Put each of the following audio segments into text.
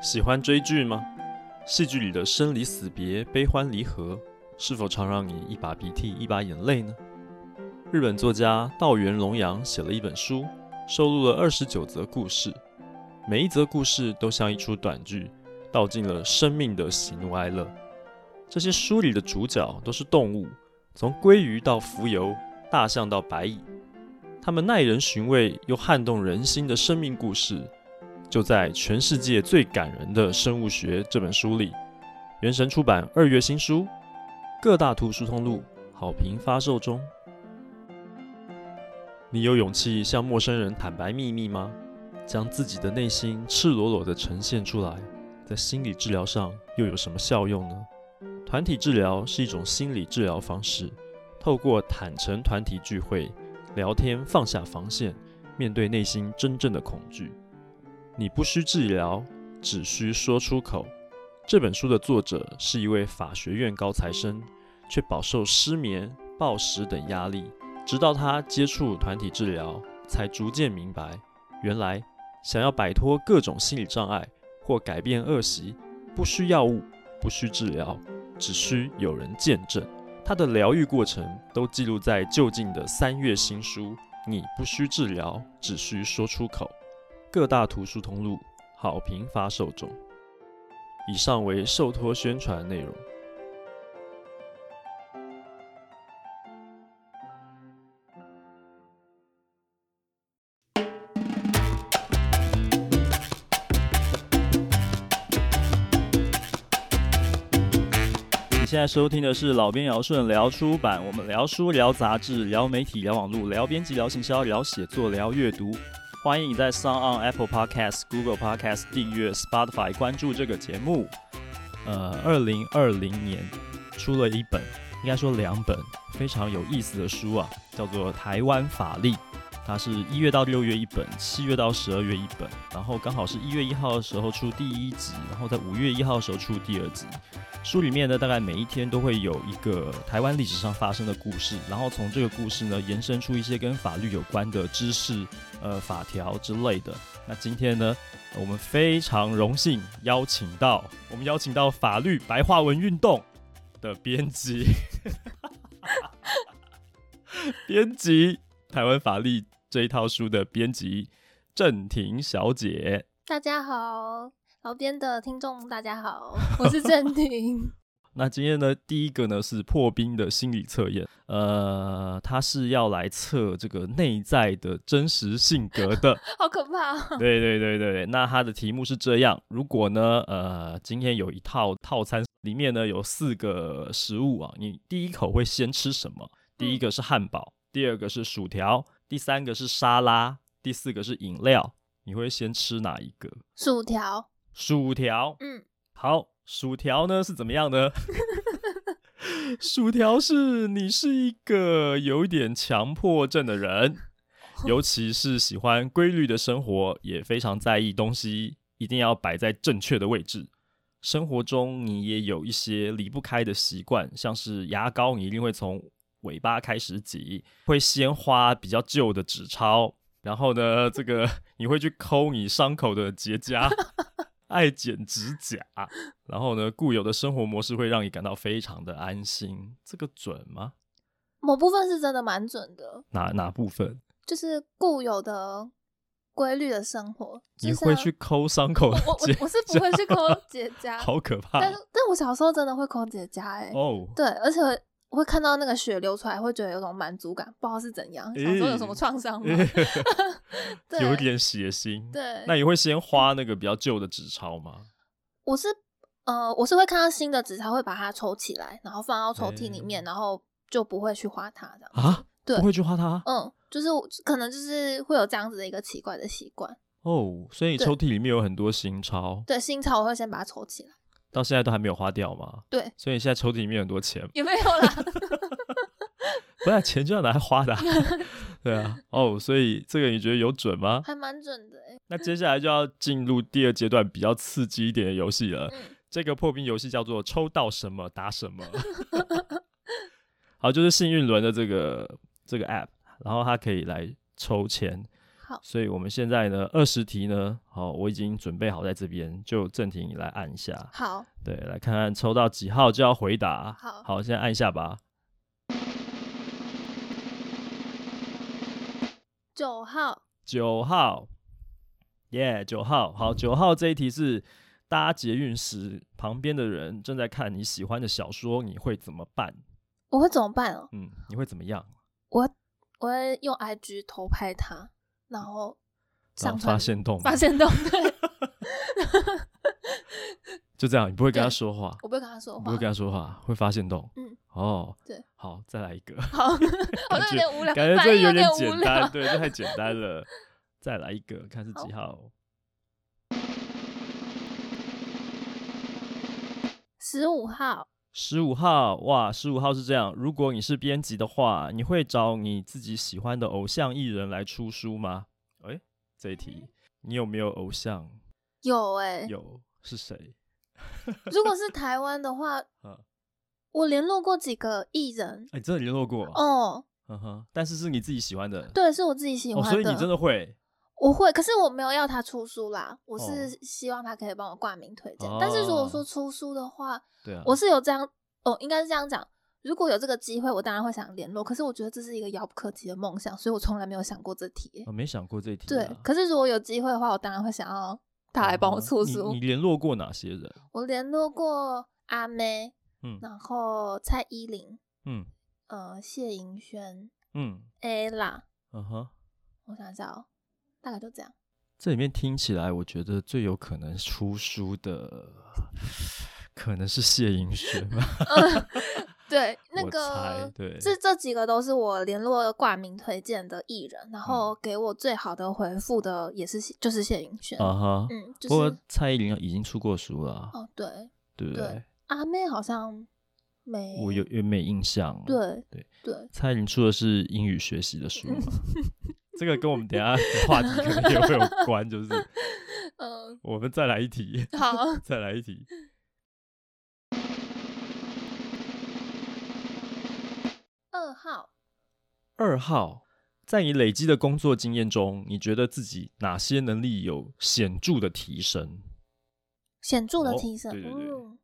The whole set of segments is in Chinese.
喜欢追剧吗？戏剧里的生离死别、悲欢离合，是否常让你一把鼻涕一把眼泪呢？日本作家稻垣龙阳写了一本书，收录了二十九则故事，每一则故事都像一出短剧，道尽了生命的喜怒哀乐。这些书里的主角都是动物，从鲑鱼到蜉蝣，大象到白蚁，他们耐人寻味又撼动人心的生命故事。就在全世界最感人的生物学这本书里，原神出版二月新书，各大图书通路好评发售中。你有勇气向陌生人坦白秘密吗？将自己的内心赤裸裸地呈现出来，在心理治疗上又有什么效用呢？团体治疗是一种心理治疗方式，透过坦诚团体聚会、聊天，放下防线，面对内心真正的恐惧。你不需治疗，只需说出口。这本书的作者是一位法学院高材生，却饱受失眠、暴食等压力。直到他接触团体治疗，才逐渐明白，原来想要摆脱各种心理障碍或改变恶习，不需药物，不需治疗，只需有人见证。他的疗愈过程都记录在就近的三月新书。你不需治疗，只需说出口。各大图书通路好评发售中。以上为受托宣传内容。你现在收听的是老编尧舜聊出版，我们聊书、聊杂志、聊媒体、聊网络、聊编辑、聊行销、聊写作、聊阅读。欢迎你在 SoundOn Apple Podcast、Google Podcast 订阅 Spotify 关注这个节目。呃，二零二零年出了一本，应该说两本非常有意思的书啊，叫做《台湾法历》。它是一月到六月一本，七月到十二月一本，然后刚好是一月一号的时候出第一集，然后在五月一号的时候出第二集。书里面呢，大概每一天都会有一个台湾历史上发生的故事，然后从这个故事呢，延伸出一些跟法律有关的知识，呃，法条之类的。那今天呢，我们非常荣幸邀请到我们邀请到法律白话文运动的编辑，编辑台湾法律这一套书的编辑郑婷小姐。大家好。老编的听众大家好，我是郑 婷。那今天呢，第一个呢是破冰的心理测验，呃，它是要来测这个内在的真实性格的，好可怕哦。对对对对，那它的题目是这样：如果呢，呃，今天有一套套餐，里面呢有四个食物啊，你第一口会先吃什么？第一个是汉堡，第二个是薯条，第三个是沙拉，第四个是饮料，你会先吃哪一个？薯条。薯条，嗯，好，薯条呢是怎么样呢？薯条是你是一个有一点强迫症的人，尤其是喜欢规律的生活，也非常在意东西一定要摆在正确的位置。生活中你也有一些离不开的习惯，像是牙膏，你一定会从尾巴开始挤，会先花比较旧的纸钞，然后呢，这个 你会去抠你伤口的结痂。爱剪指甲，然后呢，固有的生活模式会让你感到非常的安心，这个准吗？某部分是真的蛮准的。哪哪部分？就是固有的规律的生活。你会去抠伤口的我我是不会去抠结痂，好可怕。但但我小时候真的会抠结痂，哎，哦，对，而且。我会看到那个血流出来，会觉得有种满足感，不知道是怎样。小时候有什么创伤吗？欸、有点血腥。对，那你会先花那个比较旧的纸钞吗？我是呃，我是会看到新的纸钞，会把它抽起来，然后放到抽屉里面，欸、然后就不会去花它这样啊？对，不会去花它。嗯，就是可能就是会有这样子的一个奇怪的习惯。哦，所以你抽屉里面有很多新钞。对，新钞我会先把它抽起来。到现在都还没有花掉吗？对，所以你现在抽屉里面有很多钱。也没有啦？不然钱就要拿来花的啊。对啊，哦，所以这个你觉得有准吗？还蛮准的。那接下来就要进入第二阶段比较刺激一点的游戏了。嗯。这个破冰游戏叫做抽到什么打什么。好，就是幸运轮的这个这个 app，然后它可以来抽签。好，所以我们现在呢，二十题呢，好，我已经准备好在这边，就正题你来按一下。好，对，来看看抽到几号就要回答。好，好，现在按一下吧。九号，九号，耶，九号，好，九号这一题是搭捷运时，旁边的人正在看你喜欢的小说，你会怎么办？我会怎么办哦？嗯，你会怎么样？我我会用 IG 偷拍他，然后上发现动，发现动，对，就这样，你不会跟他说话，我不会跟他说话，不会跟他说话，会发现动，嗯。哦，对，好，再来一个。好，好像有点无聊，感觉这有点简单，对，这太简单了。再来一个，看是几号？十五号。十五号，哇，十五号是这样。如果你是编辑的话，你会找你自己喜欢的偶像艺人来出书吗？哎，这一题，你有没有偶像？有哎、欸，有，是谁？如果是台湾的话，我联络过几个艺人，哎、欸，真的联络过哦，嗯哼，但是是你自己喜欢的，对，是我自己喜欢的，哦、所以你真的会，我会，可是我没有要他出书啦，我是希望他可以帮我挂名推荐、哦，但是如果说出书的话，对啊，我是有这样，哦，应该是这样讲，如果有这个机会，我当然会想联络，可是我觉得这是一个遥不可及的梦想，所以我从来没有想过这题，我、哦、没想过这题、啊，对，可是如果有机会的话，我当然会想要他来帮我出书。哦、你联络过哪些人？我联络过阿妹。嗯，然后蔡依林，嗯，呃，谢盈萱，嗯，ella，嗯哼，我想想哦，大概都这样。这里面听起来，我觉得最有可能出书的，可能是谢盈萱吧。对，那个，对，这这几个都是我联络挂名推荐的艺人，然后给我最好的回复的也是就是谢盈萱。啊哈，嗯，就是、不过蔡依林已经出过书了。哦，对，对不对？对阿妹好像没，我有有没印象？对对对，蔡依林出的是英语学习的书嘛？这个跟我们等下的话题可能也会有关，就是，嗯，我们再来一题，好，再来一题。二号，二号，在你累积的工作经验中，你觉得自己哪些能力有显著的提升？显著的提升，哦、对对对。嗯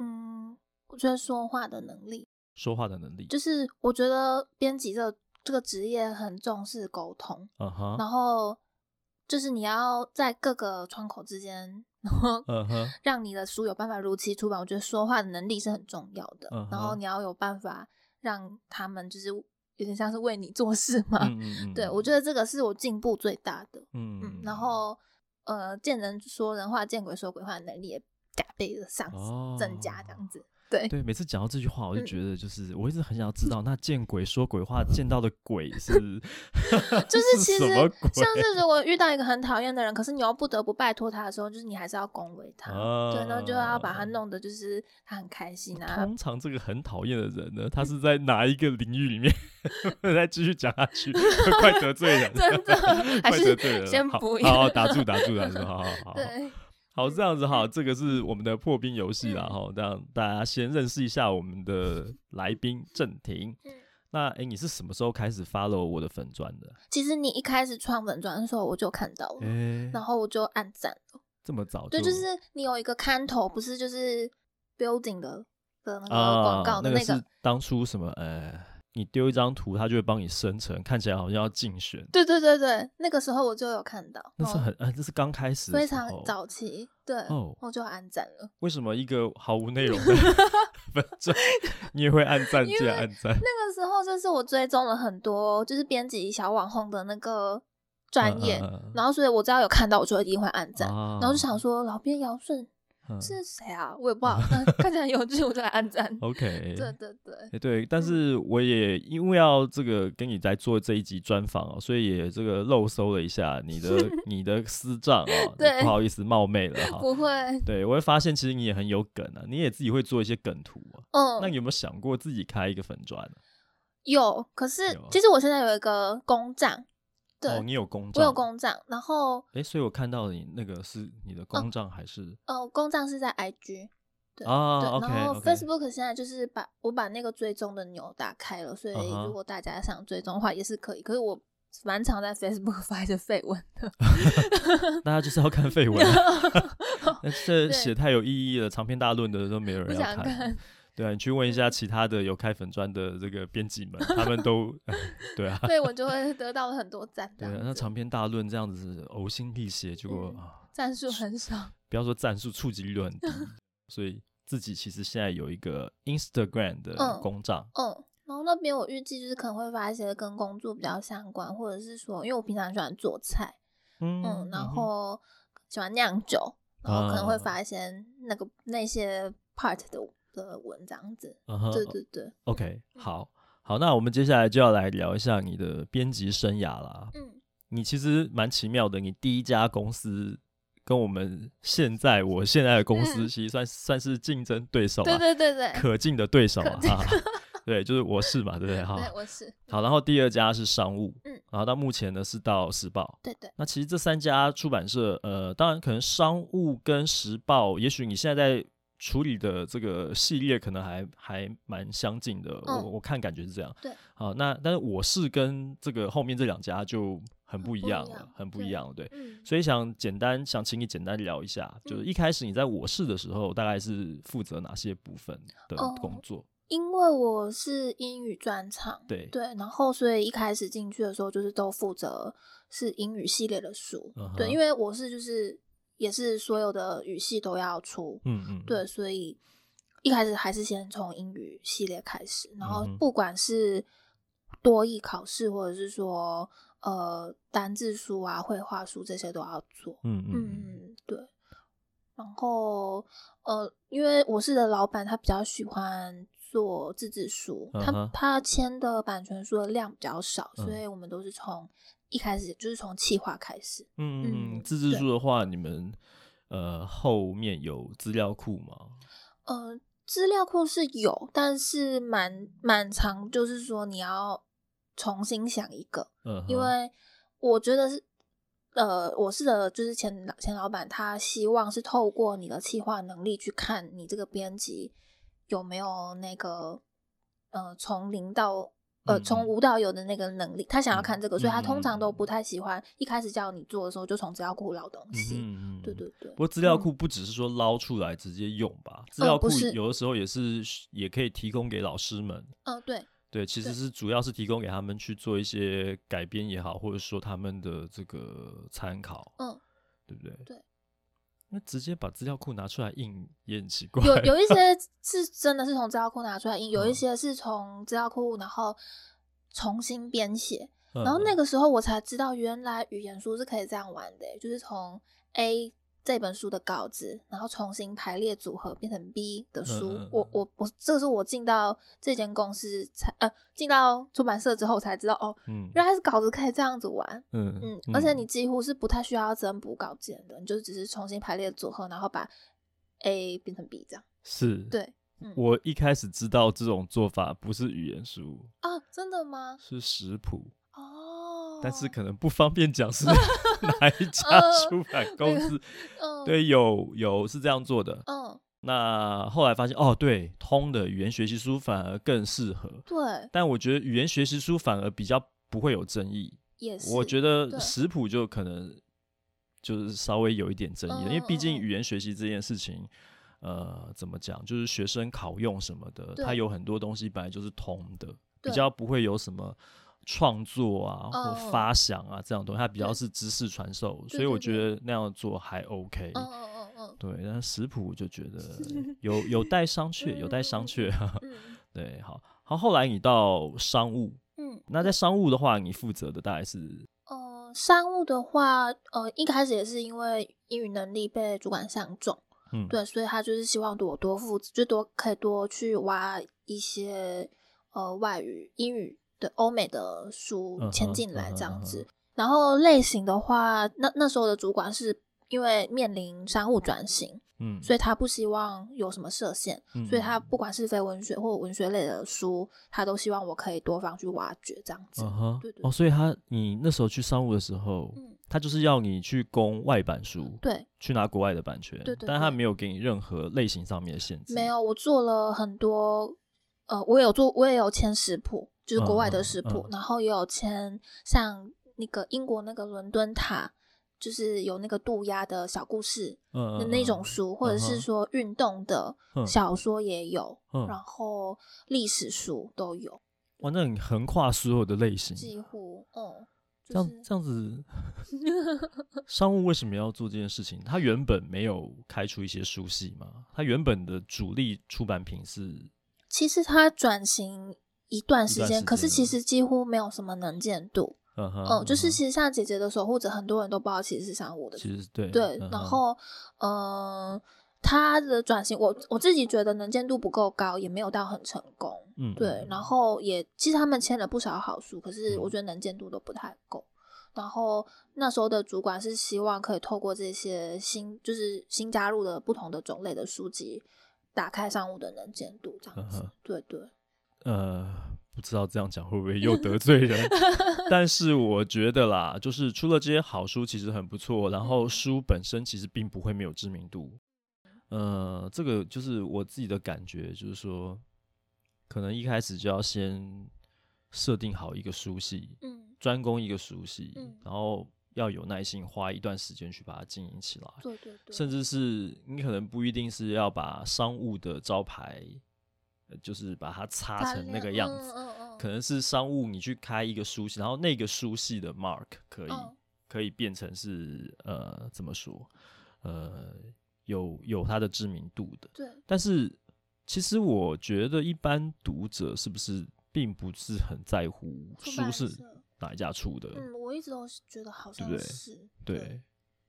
嗯，我觉得说话的能力，说话的能力，就是我觉得编辑这这个职业很重视沟通，uh. 然后就是你要在各个窗口之间，然后 让你的书有办法如期出版。Uh. 我觉得说话的能力是很重要的，uh -huh. 然后你要有办法让他们就是有点像是为你做事嘛。Uh. 对，我觉得这个是我进步最大的。嗯、uh. 嗯，然后呃，见人说人话，见鬼说鬼话的能力也。加倍的上增加这样子，对对，每次讲到这句话，我就觉得就是、嗯、我一直很想要知道，那见鬼说鬼话见到的鬼是 就是其实像是如果遇到一个很讨厌的人，可是你又不得不拜托他的时候，就是你还是要恭维他、啊，对，然后就要把他弄得就是他很开心啊。通常这个很讨厌的人呢，他是在哪一个领域里面？再继续讲下去，快得罪人，真的，快得罪人，先不要，打住，打住，打住，好好好，对。好，这样子哈，这个是我们的破冰游戏啦哈，让大家先认识一下我们的来宾郑婷。那哎、欸，你是什么时候开始 follow 我的粉专的？其实你一开始创粉专的时候我就看到了，欸、然后我就按赞了。这么早？对，就是你有一个看头，不是就是 building 的的那个广告的那个，啊那个、是当初什么？呃、欸。你丢一张图，他就会帮你生成，看起来好像要竞选。对对对对，那个时候我就有看到。那是很，呃，这是刚开始，非常早期。对，哦，我就按赞了。为什么一个毫无内容的 粉专，你也会按赞？竟然按赞？那个时候就是我追踪了很多，就是编辑小网红的那个专业、嗯嗯嗯，然后所以我只要有看到，我就一定会按赞、啊。然后就想说，老编姚顺。是谁啊？我也不知道，但看起来有趣，我就来按赞。OK，对对对，欸、对。但是我也因为要这个跟你在做这一集专访哦，所以也这个漏搜了一下你的 你的私账哦。对，不好意思冒昧了哈。不会。对，我会发现其实你也很有梗啊，你也自己会做一些梗图啊。嗯。那你有没有想过自己开一个粉专？有，可是其实我现在有一个公账。对哦，你有公账，我有公账，然后哎，所以我看到你那个是你的公账还是？哦，哦公账是在 IG，对啊对，OK，然后 Facebook 现在就是把我把那个追踪的钮打开了，所以如果大家想追踪的话也是可以，可是我蛮常在 Facebook 发一些废文的。大家就是要看废文，这写太有意义了，长篇大论的都没有人要看。看对啊，你去问一下其他的有开粉砖的这个编辑们，他们都 对啊，对我就会得到了很多赞。对啊，那长篇大论这样子呕心沥血，结果赞数很少。不要说战术，触及率很低，所以自己其实现在有一个 Instagram 的公账。嗯。嗯然后那边我预计就是可能会发一些跟工作比较相关，或者是说，因为我平常喜欢做菜，嗯，嗯，然后喜欢酿酒，然后可能会发一些那个、啊、那些 part 的的文章子。啊、对对对。OK，好，好，那我们接下来就要来聊一下你的编辑生涯啦。嗯，你其实蛮奇妙的，你第一家公司跟我们现在我现在的公司其实算、嗯、算是竞争对手，对对对对，可敬的对手啊。对，就是我是嘛，对不对？哈，对，我是。好，然后第二家是商务，嗯，然后到目前呢是到时报，对对。那其实这三家出版社，呃，当然可能商务跟时报，也许你现在在处理的这个系列可能还还蛮相近的，嗯、我我看感觉是这样。对。好，那但是我是跟这个后面这两家就很不一样了，很不一样，对。对嗯、所以想简单想请你简单聊一下，就是一开始你在我是的时候，大概是负责哪些部分的工作？嗯因为我是英语专场，对对，然后所以一开始进去的时候，就是都负责是英语系列的书，uh huh. 对，因为我是就是也是所有的语系都要出，嗯嗯，对，所以一开始还是先从英语系列开始，然后不管是多义考试，或者是说呃单字书啊、绘画书这些都要做，嗯嗯嗯，对，然后呃，因为我是的老板，他比较喜欢。做自制书，他他签的版权书的量比较少，所以我们都是从一开始就是从企划开始。嗯嗯，自制书的话，你们呃后面有资料库吗？呃，资料库是有，但是蛮蛮长，就是说你要重新想一个，嗯因为我觉得是呃，我是的，就是前前老板他希望是透过你的企划能力去看你这个编辑。有没有那个呃，从零到呃，从无到有的那个能力？他想要看这个，所以他通常都不太喜欢一开始叫你做的时候就从资料库捞东西。嗯嗯，对对对。不过资料库不只是说捞出来直接用吧？资料库有的时候也是也可以提供给老师们。嗯，对对，其实是主要是提供给他们去做一些改编也好，或者说他们的这个参考。嗯，对不对？对。那直接把资料库拿出来印也很奇怪。有有一些 是真的是从资料库拿出来印，有一些是从资料库然后重新编写，嗯、然后那个时候我才知道原来语言书是可以这样玩的，就是从 A。这本书的稿子，然后重新排列组合变成 B 的书。嗯嗯、我我我，这是我进到这间公司才呃进到出版社之后才知道哦，嗯、原来是稿子可以这样子玩。嗯嗯，嗯而且你几乎是不太需要增补稿件的，你就只是重新排列组合，然后把 A 变成 B 这样。是，对。嗯、我一开始知道这种做法不是语言书啊，真的吗？是食谱。但是可能不方便讲是 哪一家出版公司，对，有有是这样做的，嗯，那后来发现哦，对，通的语言学习书反而更适合，对，但我觉得语言学习书反而比较不会有争议，也是，我觉得食谱就可能就是稍微有一点争议，因为毕竟语言学习这件事情，呃，怎么讲，就是学生考用什么的，它有很多东西本来就是通的，比较不会有什么。创作啊，或发想啊，这样东西，它比较是知识传授，所以我觉得那样做还 OK。嗯嗯嗯对，但是食谱我就觉得 有有待商榷，有待商榷。对，好，好，后来你到商务，嗯，那在商务的话，你负责的大概是，呃，商务的话，呃，一开始也是因为英语能力被主管相中，嗯，对，所以他就是希望我多负责，就多可以多去挖一些呃外语英语。对欧美的书签进来这样子，uh uh uh. 然后类型的话，那那时候的主管是因为面临商务转型，嗯，所以他不希望有什么设限，嗯、所以他不管是非文学或文学类的书，他都希望我可以多方去挖掘这样子。Uh huh. 对对对。哦，所以他你那时候去商务的时候，嗯、他就是要你去攻外版书，对，去拿国外的版权，对，对对，但他没有给你任何类型上面的限制。没有，我做了很多，呃，我有做，我也有签食谱。就是国外的食谱，嗯嗯、然后也有签像那个英国那个伦敦塔，就是有那个渡鸦的小故事的那种书，嗯、或者是说运动的小说也有，嗯、然后历史书都有。哇，那你横跨所有的类型，几乎，嗯，这样这样子，商务为什么要做这件事情？他原本没有开出一些书系吗？他原本的主力出版品是，其实他转型一段时间，可是其实几乎没有什么能见度。嗯哼，嗯，就是其实像姐姐的守护者，很多人都不知道其实是商务的，其实对对，然后嗯。呃他的转型，我我自己觉得能见度不够高，也没有到很成功。嗯，对。然后也其实他们签了不少好书，可是我觉得能见度都不太够。嗯、然后那时候的主管是希望可以透过这些新，就是新加入的不同的种类的书籍，打开商务的能见度，这样子。嗯、对对。呃，不知道这样讲会不会又得罪人？但是我觉得啦，就是出了这些好书其实很不错，然后书本身其实并不会没有知名度。呃，这个就是我自己的感觉，就是说，可能一开始就要先设定好一个书系，嗯，专攻一个书系，嗯，然后要有耐心，花一段时间去把它经营起来，对对对，甚至是你可能不一定是要把商务的招牌，就是把它擦成那个样子，嗯嗯嗯，可能是商务你去开一个书系，然后那个书系的 mark 可以，嗯，可以变成是呃怎么说，呃。有有它的知名度的，对。但是其实我觉得一般读者是不是并不是很在乎书是哪一家出的？嗯，我一直都是觉得好像是对。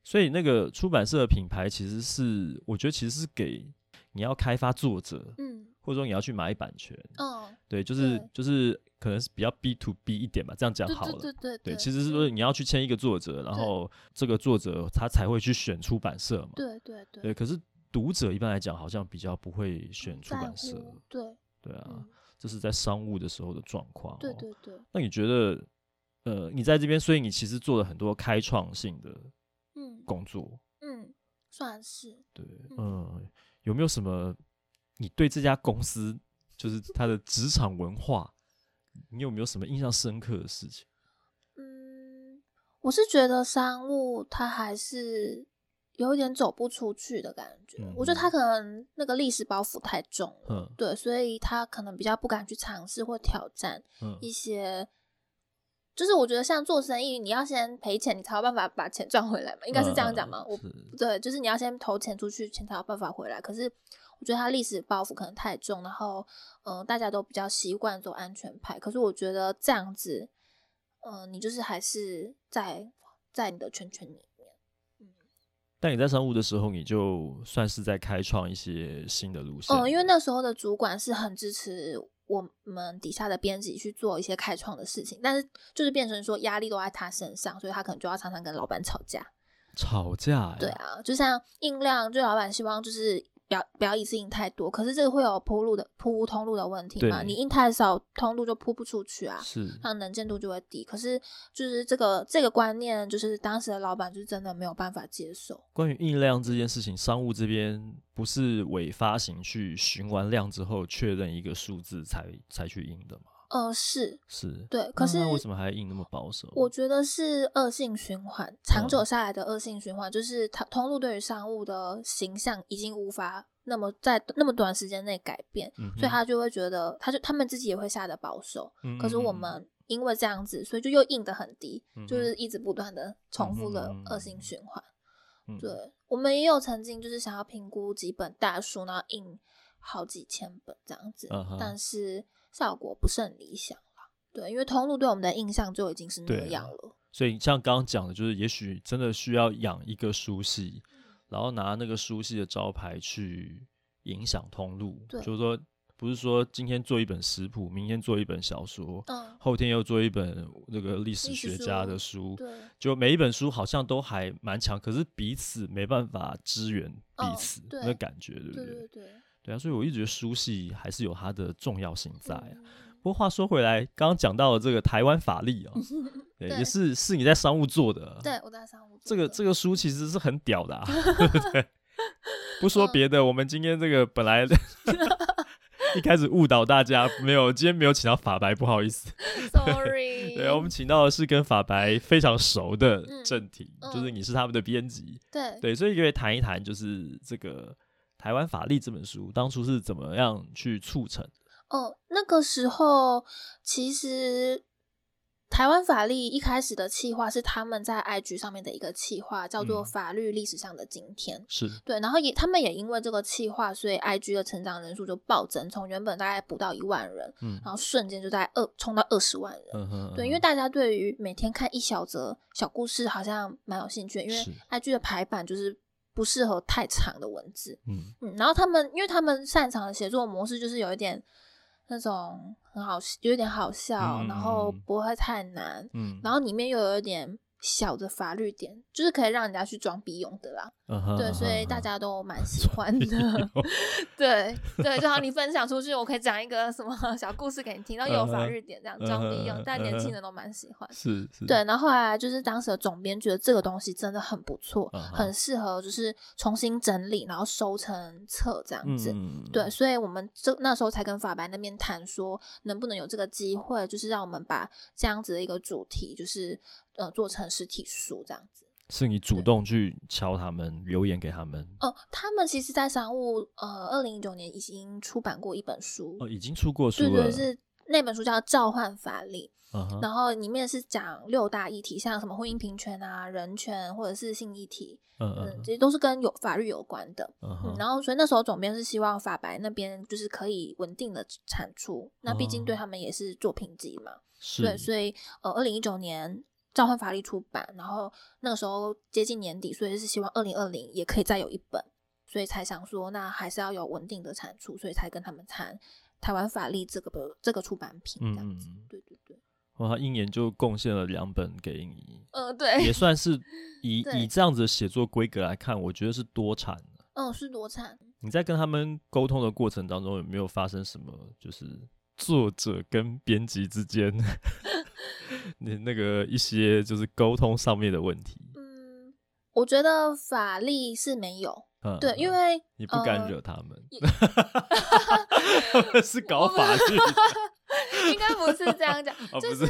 所以那个出版社的品牌其实是，我觉得其实是给你要开发作者，嗯，或者说你要去买版权，嗯，对，就是就是。可能是比较 B to B 一点吧，这样讲好了。对对对，其实是说你要去签一个作者，然后这个作者他才会去选出版社嘛。对对对。对，可是读者一般来讲好像比较不会选出版社。对。对啊，嗯、这是在商务的时候的状况。对对对。那你觉得，呃，你在这边，所以你其实做了很多开创性的嗯工作嗯。嗯，算是。对，嗯，嗯，有没有什么你对这家公司就是它的职场文化？你有没有什么印象深刻的事情？嗯，我是觉得商务它还是有一点走不出去的感觉。嗯、我觉得他可能那个历史包袱太重了，嗯、对，所以他可能比较不敢去尝试或挑战一些。嗯、就是我觉得像做生意，你要先赔钱，你才有办法把钱赚回来嘛，应该是这样讲吗？嗯、我是对，就是你要先投钱出去，钱才有办法回来。可是。我觉得他历史包袱可能太重，然后，嗯、呃，大家都比较习惯走安全牌。可是我觉得这样子，嗯、呃，你就是还是在在你的圈圈里面。嗯，但你在商务的时候，你就算是在开创一些新的路线。嗯，因为那时候的主管是很支持我们底下的编辑去做一些开创的事情，但是就是变成说压力都在他身上，所以他可能就要常常跟老板吵架。吵架？对啊，就像印量，就老板希望就是。不要不要一次印太多，可是这个会有铺路的铺通路的问题嘛？你印太少，通路就铺不出去啊，是，那能见度就会低。可是就是这个这个观念，就是当时的老板就真的没有办法接受。关于印量这件事情，商务这边不是伪发行去询完量之后确认一个数字才才去印的吗？呃，是是，对，可是为什么还印那么保守？我觉得是恶性循环，长久下来的恶性循环，嗯、就是它通路对于商务的形象已经无法那么在那么短时间内改变，嗯、所以他就会觉得，他就他们自己也会下得保守。可是我们因为这样子，所以就又印的很低，嗯、就是一直不断的重复了恶性循环。对，我们也有曾经就是想要评估几本大书，然后印好几千本这样子，嗯、但是。效果不是很理想啦，对，因为通路对我们的印象就已经是那样了。所以像刚刚讲的，就是也许真的需要养一个书系，嗯、然后拿那个书系的招牌去影响通路。对就是说，不是说今天做一本食谱，明天做一本小说，嗯、后天又做一本那个历史学家的书，对，就每一本书好像都还蛮强，可是彼此没办法支援彼此，那感觉，对不对？对对对。对啊，所以我一直觉得书系还是有它的重要性在啊。嗯、不过话说回来，刚刚讲到了这个台湾法律啊，对，也是是你在商务做的。对，我在商务做的。这个这个书其实是很屌的啊，对不对？不说别的，嗯、我们今天这个本来 一开始误导大家，没有，今天没有请到法白，不好意思，Sorry。对，我们请到的是跟法白非常熟的正廷，嗯、就是你是他们的编辑，对对，所以可以谈一谈，就是这个《台湾法律》这本书当初是怎么样去促成？哦，那个时候其实。台湾法律一开始的企划是他们在 IG 上面的一个企划，叫做“法律历史上的今天”。是、嗯、对，然后也他们也因为这个企划，所以 IG 的成长人数就暴增，从原本大概不到一万人，嗯，然后瞬间就在二冲到二十万人。嗯哼，对，因为大家对于每天看一小则小故事好像蛮有兴趣，因为 IG 的排版就是不适合太长的文字。嗯嗯，然后他们因为他们擅长的写作模式就是有一点。那种很好，有点好笑，嗯、然后不会太难，嗯、然后里面又有一点。小的法律点，就是可以让人家去装逼用的啦。Uh huh, 对，所以大家都蛮 喜欢的。Uh. 对对，就好你分享出去，我可以讲一个什么 小故事给你听，然后有法律点这样装逼用，uh huh, 但年轻人都蛮喜欢。是、uh huh. 对，然后后来就是当时的总编觉得这个东西真的很不错，uh huh. 很适合就是重新整理，然后收成册这样子。Uh. 对，所以我们这那时候才跟法白那边谈说，能不能有这个机会，就是让我们把这样子的一个主题，就是。呃，做成实体书这样子，是你主动去敲他们，留言给他们？哦，他们其实，在商务呃，二零一九年已经出版过一本书，哦，已经出过书了。对对，是那本书叫《召唤法历》，嗯、哼然后里面是讲六大议题，像什么婚姻平权啊、人权或者是性议题，嗯这些都是跟有法律有关的。嗯，然后所以那时候总编是希望法白那边就是可以稳定的产出，那毕竟对他们也是作品集嘛，是对，所以呃，二零一九年。召唤法力出版，然后那个时候接近年底，所以是希望二零二零也可以再有一本，所以才想说，那还是要有稳定的产出，所以才跟他们谈台湾法力这个这个出版品这样子。嗯、对对对，哇，他一年就贡献了两本给你，嗯，对，也算是 以以这样子的写作规格来看，我觉得是多产的。嗯，是多产。你在跟他们沟通的过程当中，有没有发生什么？就是作者跟编辑之间。那那个一些就是沟通上面的问题，嗯，我觉得法律是没有，嗯、对，因为你不敢惹他们，是搞法律，应该不是这样讲，哦、就是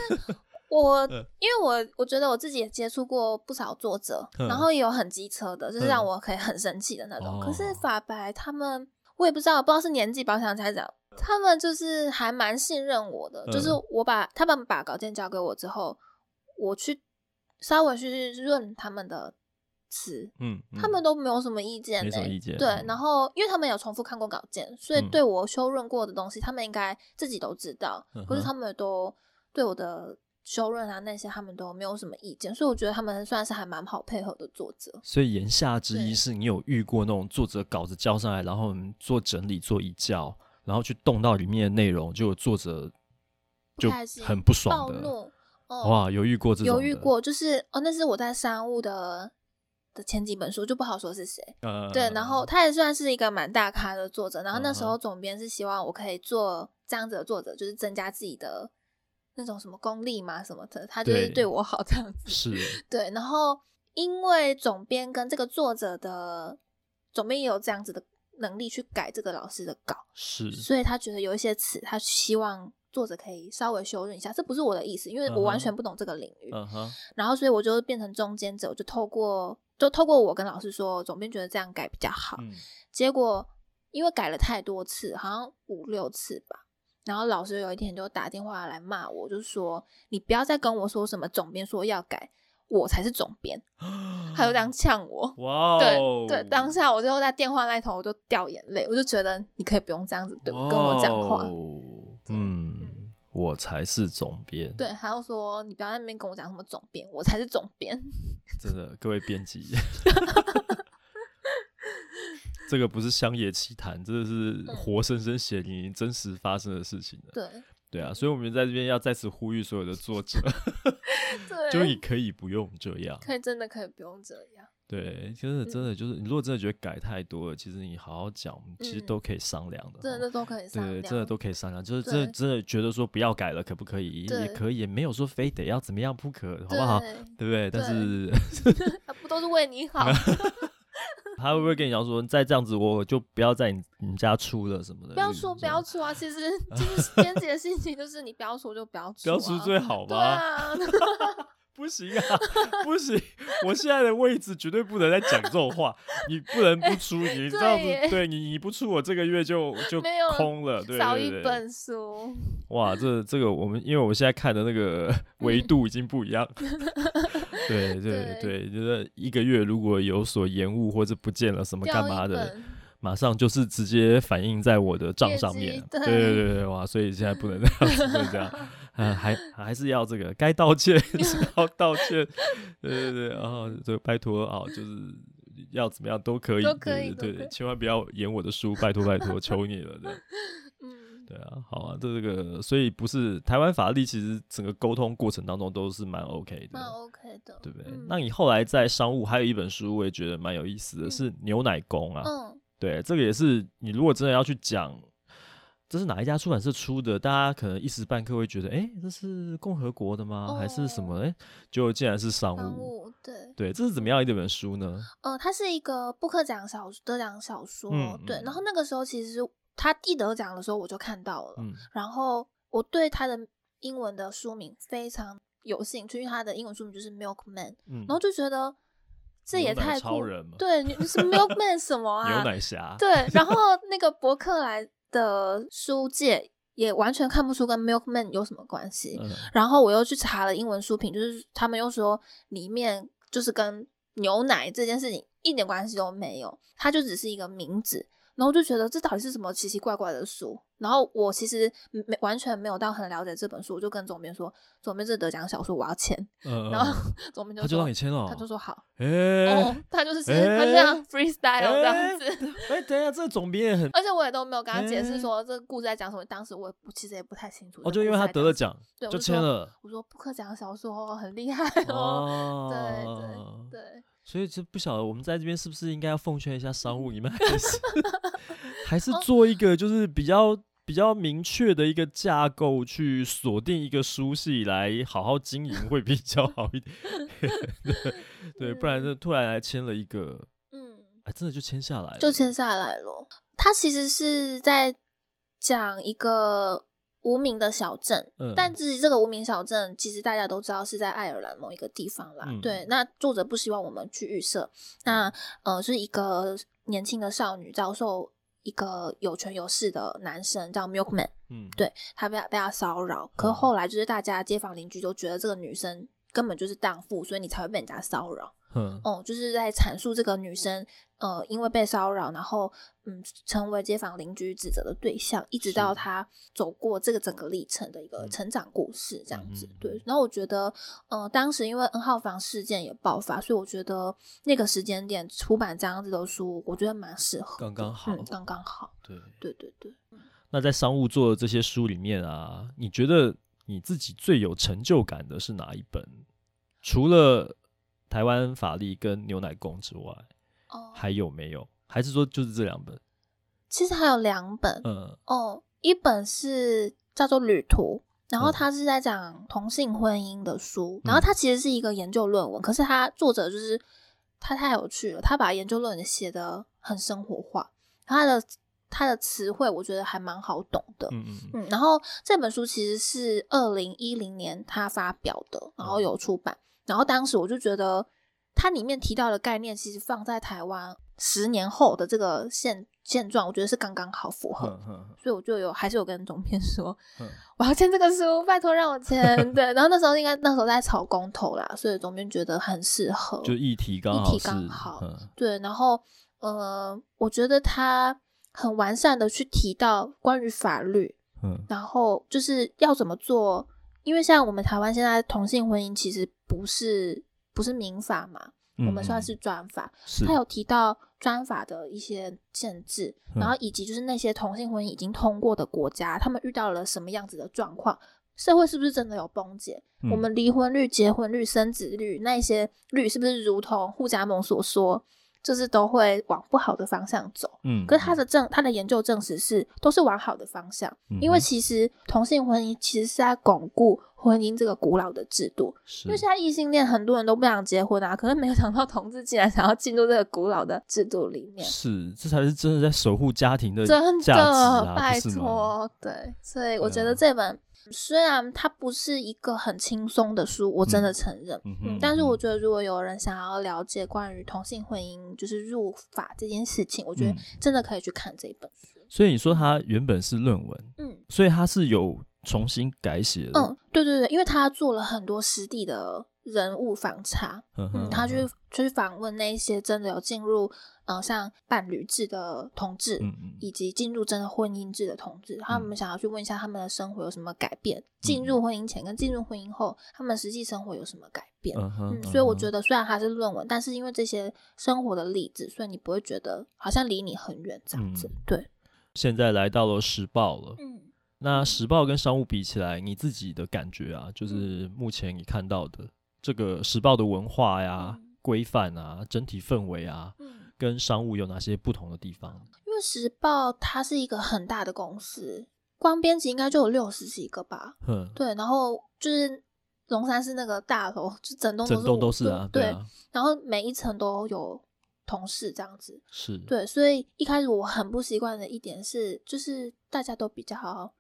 我，嗯、因为我我觉得我自己也接触过不少作者，嗯、然后也有很机车的，就是让我可以很生气的那种，嗯、可是法白他们，我也不知道，不知道是年纪保险才讲。他们就是还蛮信任我的，嗯、就是我把他们把稿件交给我之后，我去稍微去润他们的词，嗯，嗯他们都没有什么意见、欸，没什么意见。对，嗯、然后因为他们有重复看过稿件，所以对我修润过的东西，他们应该自己都知道，可、是他们都对我的修润啊那些，他们都没有什么意见，所以我觉得他们算是还蛮好配合的作者。所以言下之意是你有遇过那种作者稿子交上来，然后我们做整理做移校。然后去动到里面的内容，就有作者就很不爽的，暴怒哦、哇，有遇过这种，犹豫过，就是哦，那是我在商务的的前几本书，就不好说是谁。呃、对，然后他也算是一个蛮大咖的作者，然后那时候总编是希望我可以做这样子的作者，就是增加自己的那种什么功利嘛什么的，他就是对我好这样子。是，对，然后因为总编跟这个作者的总编也有这样子的。能力去改这个老师的稿，是，所以他觉得有一些词，他希望作者可以稍微修润一下。这不是我的意思，因为我完全不懂这个领域。嗯哼然后，所以我就变成中间者，我就透过，就透过我跟老师说，总编觉得这样改比较好。嗯、结果因为改了太多次，好像五六次吧。然后老师有一天就打电话来骂我，就说：“你不要再跟我说什么总编说要改。”我才是总编，他就这样呛我。哇 Wow，对对，当下我就在电话那头我就掉眼泪，我就觉得你可以不用这样子对 Wow 跟我讲话。嗯，我才是总编。对，还要说你不要在那边跟我讲什么总编，我才是总编。真的，各位编辑，这个不是乡野奇谈，这个是活生生血淋淋真实发生的事情的。对。对啊，所以我们在这边要再次呼吁所有的作者 对，就你可以不用这样，可以真的可以不用这样。对，真的真的就是，你如果真的觉得改太多了，其实你好好讲，其实都可以商量的。真的都可以商量，对，真的都可以商量。就是真的真的觉得说不要改了，可不可以？也可以，也没有说非得要怎么样不可，好不好？对不对？但是 不都是为你好？他会不会跟你讲说，再这样子我就不要在你你家出了什么的？不要出，不要出啊！其实其实编辑的心情就是你不要出就不要出，不要出最好 吧？啊、不行啊，不行！我现在的位置绝对不能再讲这种话，你不能不出，你这样子对你你不出，我这个月就就空了，对，少一本书。哇，这这个我们因为我们现在看的那个维度已经不一样。对对 对，对，就是一个月如果有所延误或者不见了什么干嘛的，马上就是直接反映在我的账上面。对对对对，哇！所以现在不能这样子，这样，啊，还还是要这个该道歉 是要道歉。对对对，然后就拜托啊，就是要怎么样都可以，都可以，对对，千万不要演我的书，拜托拜托，求你了，对。对啊，好啊，这个所以不是台湾法律，其实整个沟通过程当中都是蛮 OK 的，蛮 OK 的，对不对？嗯、那你后来在商务还有一本书，我也觉得蛮有意思的，嗯、是牛奶工啊。嗯，对，这个也是你如果真的要去讲，这是哪一家出版社出的？大家可能一时半刻会觉得，哎，这是共和国的吗？哦、还是什么？哎，就竟然是商务，商务对对，这是怎么样一本书呢？呃，它是一个布克奖小得奖小说，嗯、对。然后那个时候其实。他一得奖的时候，我就看到了，嗯、然后我对他的英文的书名非常有兴趣，因为他的英文书名就是《Milkman》，嗯，然后就觉得这也太超人了，对，你是 Milkman 什么 啊？牛奶侠，对，然后 那个博客来的书界也完全看不出跟 Milkman 有什么关系，嗯、然后我又去查了英文书评，就是他们又说里面就是跟牛奶这件事情一点关系都没有，它就只是一个名字。然后就觉得这到底是什么奇奇怪怪的书？然后我其实没完全没有到很了解这本书，我就跟总编说：“总编这得奖小说我要签。呃”然后 总编就说：“他就让你签了。”他就说：“好。欸”哦，他就是他这样 freestyle 这样子。哎、欸，等一下，这个总编也很 而且我也都没有跟他解释说这个故事在讲什么。当时我其实也不太清楚。哦，就因为他得了奖，对，就签了。我说布克奖小说很厉害哦。对对对。所以就不晓得我们在这边是不是应该要奉劝一下商务，你们还是还是做一个就是比较比较明确的一个架构，去锁定一个书系来好好经营会比较好一点。对，对，不然就突然来签了一个，嗯，哎，真的就签下来了，就签下来了。他其实是在讲一个。无名的小镇，嗯、但至于这个无名小镇，其实大家都知道是在爱尔兰某一个地方啦。嗯、对，那作者不希望我们去预设。那呃，是一个年轻的少女遭受一个有权有势的男生叫 Milkman，嗯，对，他被他被他骚扰，可是后来就是大家街坊邻居都觉得这个女生根本就是荡妇，所以你才会被人家骚扰。嗯，哦，就是在阐述这个女生，呃，因为被骚扰，然后嗯，成为街坊邻居指责的对象，一直到她走过这个整个历程的一个成长故事，这样子。嗯、对，然后我觉得，呃，当时因为 N 号房事件也爆发，所以我觉得那个时间点出版这样子的书，我觉得蛮适合，刚刚好，嗯，刚刚好。对，对对对。那在商务做的这些书里面啊，你觉得你自己最有成就感的是哪一本？除了台湾法律跟牛奶工之外，哦，还有没有？还是说就是这两本？其实还有两本，嗯，哦，一本是叫做《旅途》，然后它是在讲同性婚姻的书，嗯、然后它其实是一个研究论文，可是它作者就是他太有趣了，他把研究论文写的很生活化，他的他的词汇我觉得还蛮好懂的，嗯嗯嗯，然后这本书其实是二零一零年他发表的，然后有出版。嗯然后当时我就觉得，它里面提到的概念，其实放在台湾十年后的这个现现状，我觉得是刚刚好符合。所以我就有还是有跟总编说，呵我要签这个书，拜托让我签。对，然后那时候应该那时候在炒公投啦，所以总编觉得很适合，就议题刚好，议题刚好。对，然后呃，我觉得他很完善的去提到关于法律，嗯然后就是要怎么做。因为像我们台湾现在同性婚姻其实不是不是民法嘛，嗯、我们算是专法。是他有提到专法的一些限制，嗯、然后以及就是那些同性婚姻已经通过的国家，他们遇到了什么样子的状况，社会是不是真的有崩解？嗯、我们离婚率、结婚率、生子率那些率是不是如同护家盟所说，就是都会往不好的方向走。嗯，可是他的证，他的研究证实是都是往好的方向，嗯、因为其实同性婚姻其实是在巩固婚姻这个古老的制度。是，因为现在异性恋很多人都不想结婚啊，可是没有想到同志竟然想要进入这个古老的制度里面。是，这才是真的在守护家庭的啊，真的，拜托，对，所以我觉得这本。虽然它不是一个很轻松的书，我真的承认，嗯，嗯，但是我觉得如果有人想要了解关于同性婚姻就是入法这件事情，我觉得真的可以去看这本书。所以你说它原本是论文，嗯，所以它是有重新改写的，嗯，对对对，因为他做了很多实地的。人物访查，嗯，他去去访问那些真的有进入，呃，像伴侣制的同志，嗯嗯，以及进入真的婚姻制的同志，他们想要去问一下他们的生活有什么改变，进入婚姻前跟进入婚姻后，他们实际生活有什么改变？嗯嗯，所以我觉得虽然它是论文，但是因为这些生活的例子，所以你不会觉得好像离你很远这样子。嗯、对，现在来到了时报了，嗯，那时报跟商务比起来，你自己的感觉啊，就是目前你看到的。这个时报的文化呀、嗯、规范啊、整体氛围啊，嗯、跟商务有哪些不同的地方？因为时报它是一个很大的公司，光编辑应该就有六十几个吧。嗯，对，然后就是龙山是那个大楼，就整栋整栋都是啊，对，对啊。然后每一层都有同事这样子，是对，所以一开始我很不习惯的一点是，就是大家都比较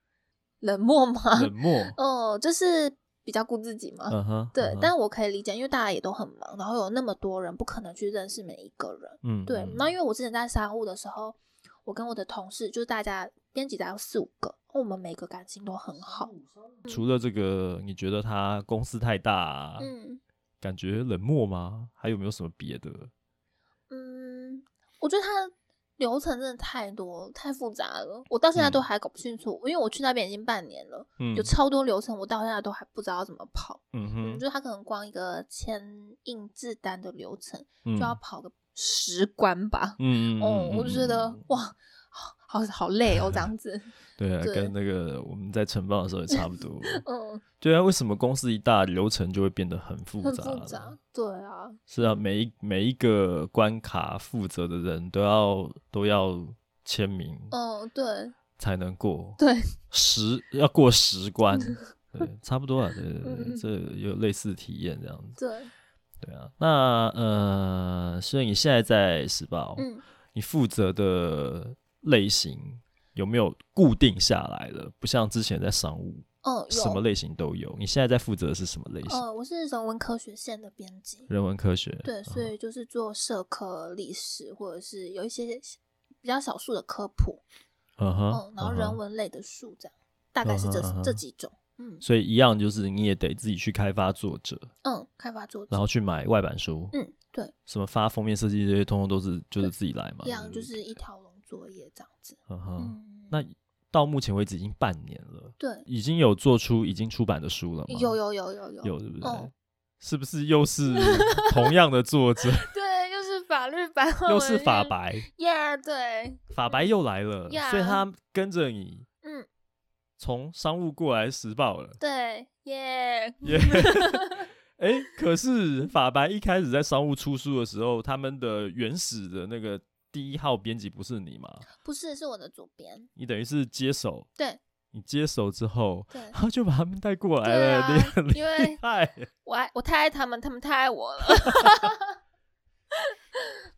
冷漠嘛，冷漠，哦，就是。比较顾自己嘛嗯哼对，uh. 但我可以理解，因为大家也都很忙，然后有那么多人，不可能去认识每一个人，嗯，对。那因为我之前在商务的时候，我跟我的同事，就是大家编辑大概有四五个，我们每个感情都很好。除了这个，你觉得他公司太大，嗯，感觉冷漠吗？还有没有什么别的？嗯，我觉得他。流程真的太多太复杂了，我到现在都还搞不清楚。嗯、因为我去那边已经半年了，嗯、有超多流程，我到现在都还不知道怎么跑。嗯哼，嗯，就是他可能光一个签印制单的流程，嗯、就要跑个十关吧。嗯哦，我就觉得哇。好好累哦，这样子。对啊，对跟那个我们在晨报的时候也差不多。嗯，对啊，为什么公司一大，流程就会变得很复杂？很复杂，对啊。是啊，每一每一个关卡负责的人都要都要签名。哦，对。才能过。对。十要过十关，对，差不多啊。对对对，嗯、这有类似体验这样子。对。对啊，那呃，所以你现在在时报，嗯，你负责的。类型有没有固定下来了？不像之前在商务，哦，什么类型都有。你现在在负责的是什么类型？哦，我是人文科学线的编辑。人文科学，对，所以就是做社科、历史，或者是有一些比较少数的科普，嗯哼，然后人文类的书，这样大概是这这几种。嗯，所以一样就是你也得自己去开发作者，嗯，开发作者，然后去买外版书，嗯，对，什么发封面设计这些，通通都是就是自己来嘛，一样就是一条龙。作业这样子，嗯哼，嗯，那到目前为止已经半年了，对，已经有做出已经出版的书了吗？有有有有有，有对不对？哦、是不是又是同样的作者？对，又是法律白，又是法白，耶，yeah, 对，法白又来了所以他跟着你，嗯，从商务过来时报了，对，耶，耶，哎，可是法白一开始在商务出书的时候，他们的原始的那个。第一号编辑不是你吗？不是，是我的主编。你等于是接手，对，你接手之后，对，然后就把他们带过来了。啊、因为我爱我太爱他们，他们太爱我了。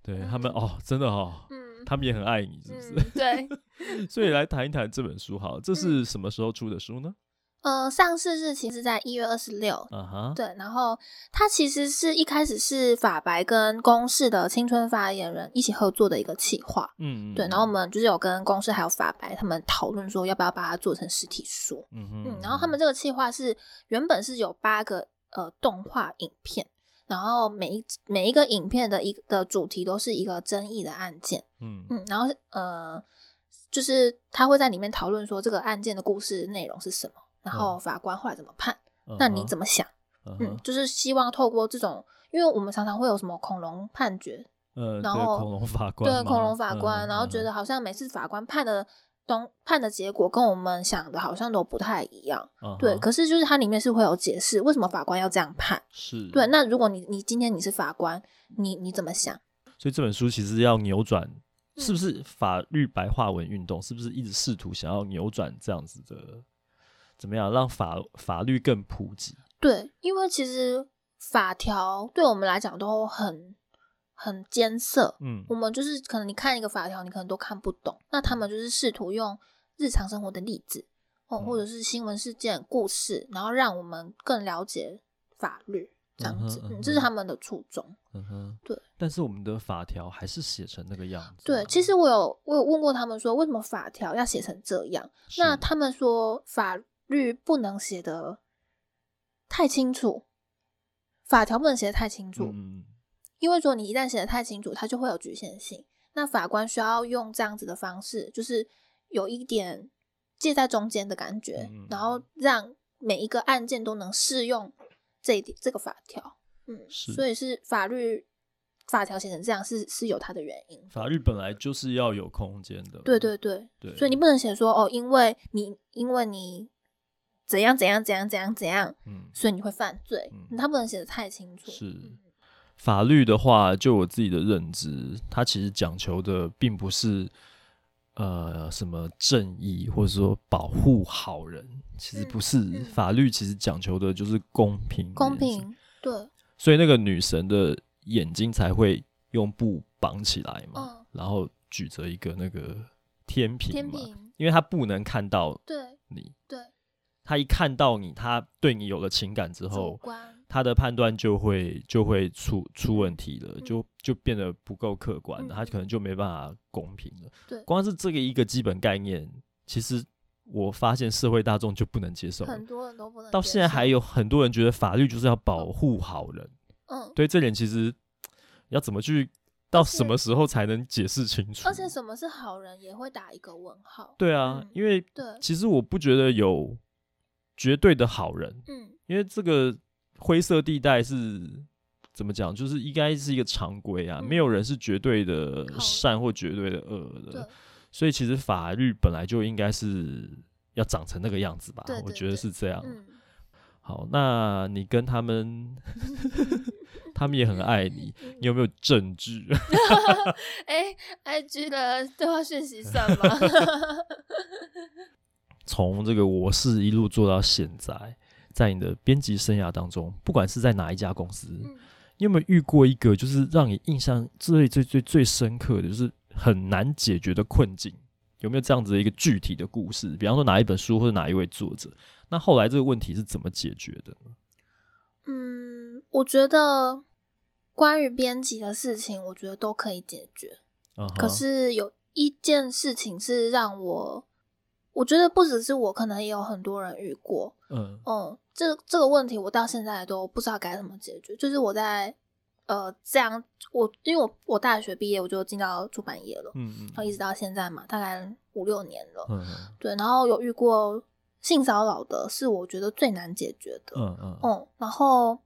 对他们哦，真的哦，嗯，他们也很爱你，是不是？嗯、对，所以来谈一谈这本书，好，这是什么时候出的书呢？呃，上市日期是在一月二十六，嗯哼，对，然后它其实是一开始是法白跟公视的青春发言人一起合作的一个企划，嗯，对，然后我们就是有跟公视还有法白他们讨论说要不要把它做成实体书，嗯哼嗯，然后他们这个企划是原本是有八个呃动画影片，然后每一每一个影片的一的主题都是一个争议的案件，嗯嗯，然后呃就是他会在里面讨论说这个案件的故事内容是什么。然后法官后来怎么判？嗯、那你怎么想？嗯，嗯，就是希望透过这种，因为我们常常会有什么恐龙判决，嗯，然后恐龙法官，对恐龙法官，嗯、然后觉得好像每次法官判的东判的结果跟我们想的好像都不太一样，嗯、对。可是就是它里面是会有解释，为什么法官要这样判？是，对。那如果你你今天你是法官，你你怎么想？所以这本书其实要扭转，是不是法律白话文运动？是不是一直试图想要扭转这样子的？怎么样让法法律更普及？对，因为其实法条对我们来讲都很很艰涩。嗯，我们就是可能你看一个法条，你可能都看不懂。那他们就是试图用日常生活的例子，哦，或者是新闻事件、故事，然后让我们更了解法律。这样子，嗯，这是他们的初衷。嗯哼，对。但是我们的法条还是写成那个样子。对，其实我有我有问过他们说，为什么法条要写成这样？那他们说，法律不能写的太清楚，法条不能写的太清楚。嗯，因为说你一旦写的太清楚，它就会有局限性。那法官需要用这样子的方式，就是有一点介在中间的感觉，嗯，然后让每一个案件都能适用。这一点，这个法条，嗯，是，所以是法律法条写成这样是是有它的原因。法律本来就是要有空间的，对对对对，所以你不能写说哦，因为你因为你怎样怎样怎样怎样怎样，嗯，所以你会犯罪，嗯，他不能写的太清楚。是法律的话，就我自己的认知，它其实讲求的并不是。呃，什么正义，或者说保护好人，其实不是、法律，其实讲求的就是公平。公平，对。所以那个女神的眼睛才会用布绑起来嘛，嗯、然后举着一个那个天平嘛，天平，因为她不能看到对你，对，她一看到你，他对你有了情感之后。他的判断就会就会出出问题了，嗯、就就变得不够客观了，嗯、他可能就没办法公平了。对，光是这个一个基本概念，其实我发现社会大众就不能接受，很多人都不能。到现在还有很多人觉得法律就是要保护好人。嗯，对，这点其实要怎么去到什么时候才能解释清楚？而且什么是好人也会打一个问号。对啊，嗯、因为对，其实我不觉得有绝对的好人。嗯，因为这个。灰色地带是怎么讲？就是应该是一个常规啊，嗯、没有人是绝对的善或绝对的恶的，所以其实法律本来就应该是要长成那个样子吧？我觉得是这样。嗯、好，那你跟他们，他们也很爱你，你有没有证据？哎、欸、，IG 的对话讯息算吗？从这个我是一路做到现在。在你的编辑生涯当中，不管是在哪一家公司，嗯、你有没有遇过一个就是让你印象最最最最深刻的就是很难解决的困境？有没有这样子的一个具体的故事？比方说哪一本书或者哪一位作者？那后来这个问题是怎么解决的呢？嗯，我觉得关于编辑的事情，我觉得都可以解决。Uh huh、可是有一件事情是让我。我觉得不只是我，可能也有很多人遇过。嗯嗯，这这个问题我到现在都不知道该怎么解决。就是我在呃这样，我因为我我大学毕业我就进到出版业了，嗯嗯，然后一直到现在嘛，大概五六年了。嗯嗯，对，然后有遇过性骚扰的，是我觉得最难解决的。嗯嗯嗯，然后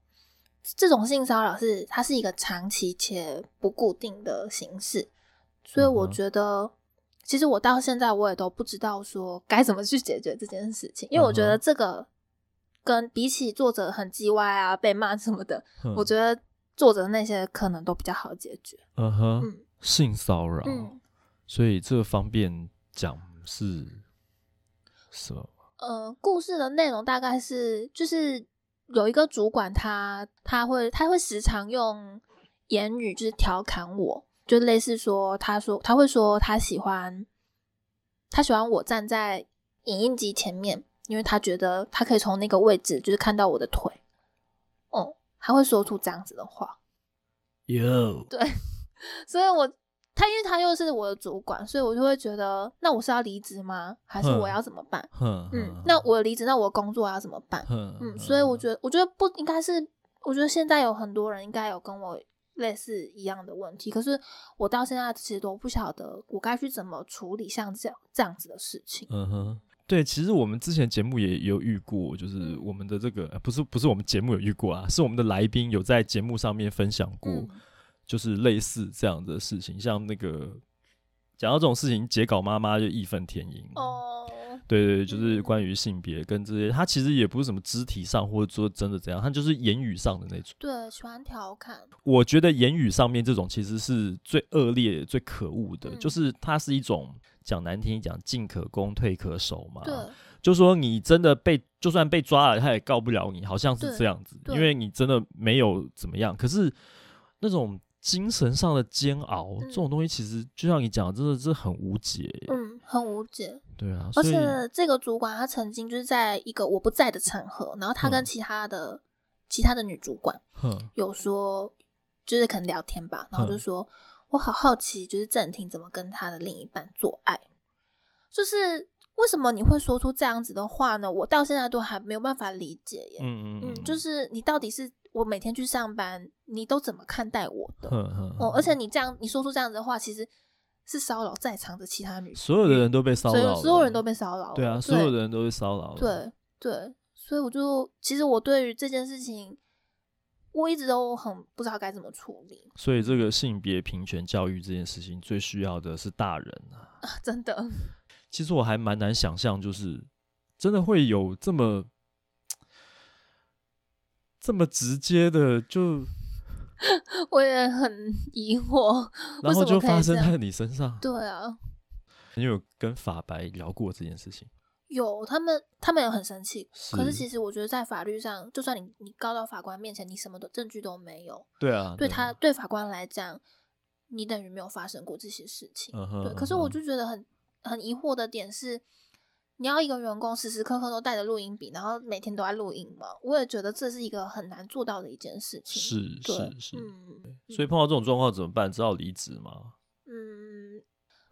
这种性骚扰是它是一个长期且不固定的形式，所以我觉得。其实我到现在我也都不知道说该怎么去解决这件事情，因为我觉得这个跟比起作者很叽歪啊、被骂什么的，嗯、我觉得作者那些可能都比较好解决。嗯哼，嗯性骚扰，嗯、所以这方便讲是什么？呃，故事的内容大概是就是有一个主管他，他他会他会时常用言语就是调侃我。就类似说，他说他会说他喜欢，他喜欢我站在影印机前面，因为他觉得他可以从那个位置就是看到我的腿。哦，他会说出这样子的话。有 对，所以我他因为他又是我的主管，所以我就会觉得，那我是要离职吗？还是我要怎么办？嗯，那我离职，那我工作要怎么办？嗯，所以我觉得，我觉得不应该是，我觉得现在有很多人应该有跟我。类似一样的问题，可是我到现在其实都不晓得我该去怎么处理像这样这样子的事情。嗯哼，对，其实我们之前节目也有遇过，就是我们的这个不是不是我们节目有遇过啊，是我们的来宾有在节目上面分享过，嗯、就是类似这样的事情，像那个讲到这种事情，截稿妈妈就义愤填膺。哦，对对，就是关于性别跟这些，他其实也不是什么肢体上或者说真的怎样，他就是言语上的那种。对，喜欢调侃。我觉得言语上面这种其实是最恶劣、最可恶的，嗯、就是它是一种讲难听讲进可攻退可守嘛。对。就说你真的被就算被抓了，他也告不了你，好像是这样子，因为你真的没有怎么样。可是那种。精神上的煎熬，嗯、这种东西其实就像你讲，真的是很无解。嗯，很无解。对啊，而且这个主管他曾经就是在一个我不在的场合，然后他跟其他的、嗯、其他的女主管有说，就是可能聊天吧，然后就说、嗯、我好好奇，就是郑婷怎么跟他的另一半做爱，就是。为什么你会说出这样子的话呢？我到现在都还没有办法理解耶。嗯嗯嗯，就是你到底是我每天去上班，你都怎么看待我的？呵呵呵哦，而且你这样你说出这样子的话，其实是骚扰在场的其他女生。所有的人都被骚扰，所有人都被骚扰。对啊，所有的人都被骚扰。对对，所以我就其实我对于这件事情，我一直都很不知道该怎么处理。所以这个性别平权教育这件事情，最需要的是大人啊！啊真的。其实我还蛮难想象，就是真的会有这么这么直接的，就 我也很疑惑，然后就发生在你身上。对啊，你有跟法白聊过这件事情？有，他们他们也很生气。可是其实我觉得，在法律上，就算你你告到法官面前，你什么的证据都没有。对啊，对他对法官来讲，你等于没有发生过这些事情。Uh-huh, 对，可是我就觉得很。很疑惑的点是，你要一个员工时时刻刻都带着录音笔，然后每天都在录音吗？我也觉得这是一个很难做到的一件事情。是是是，嗯，所以碰到这种状况怎么办？只好离职吗？嗯，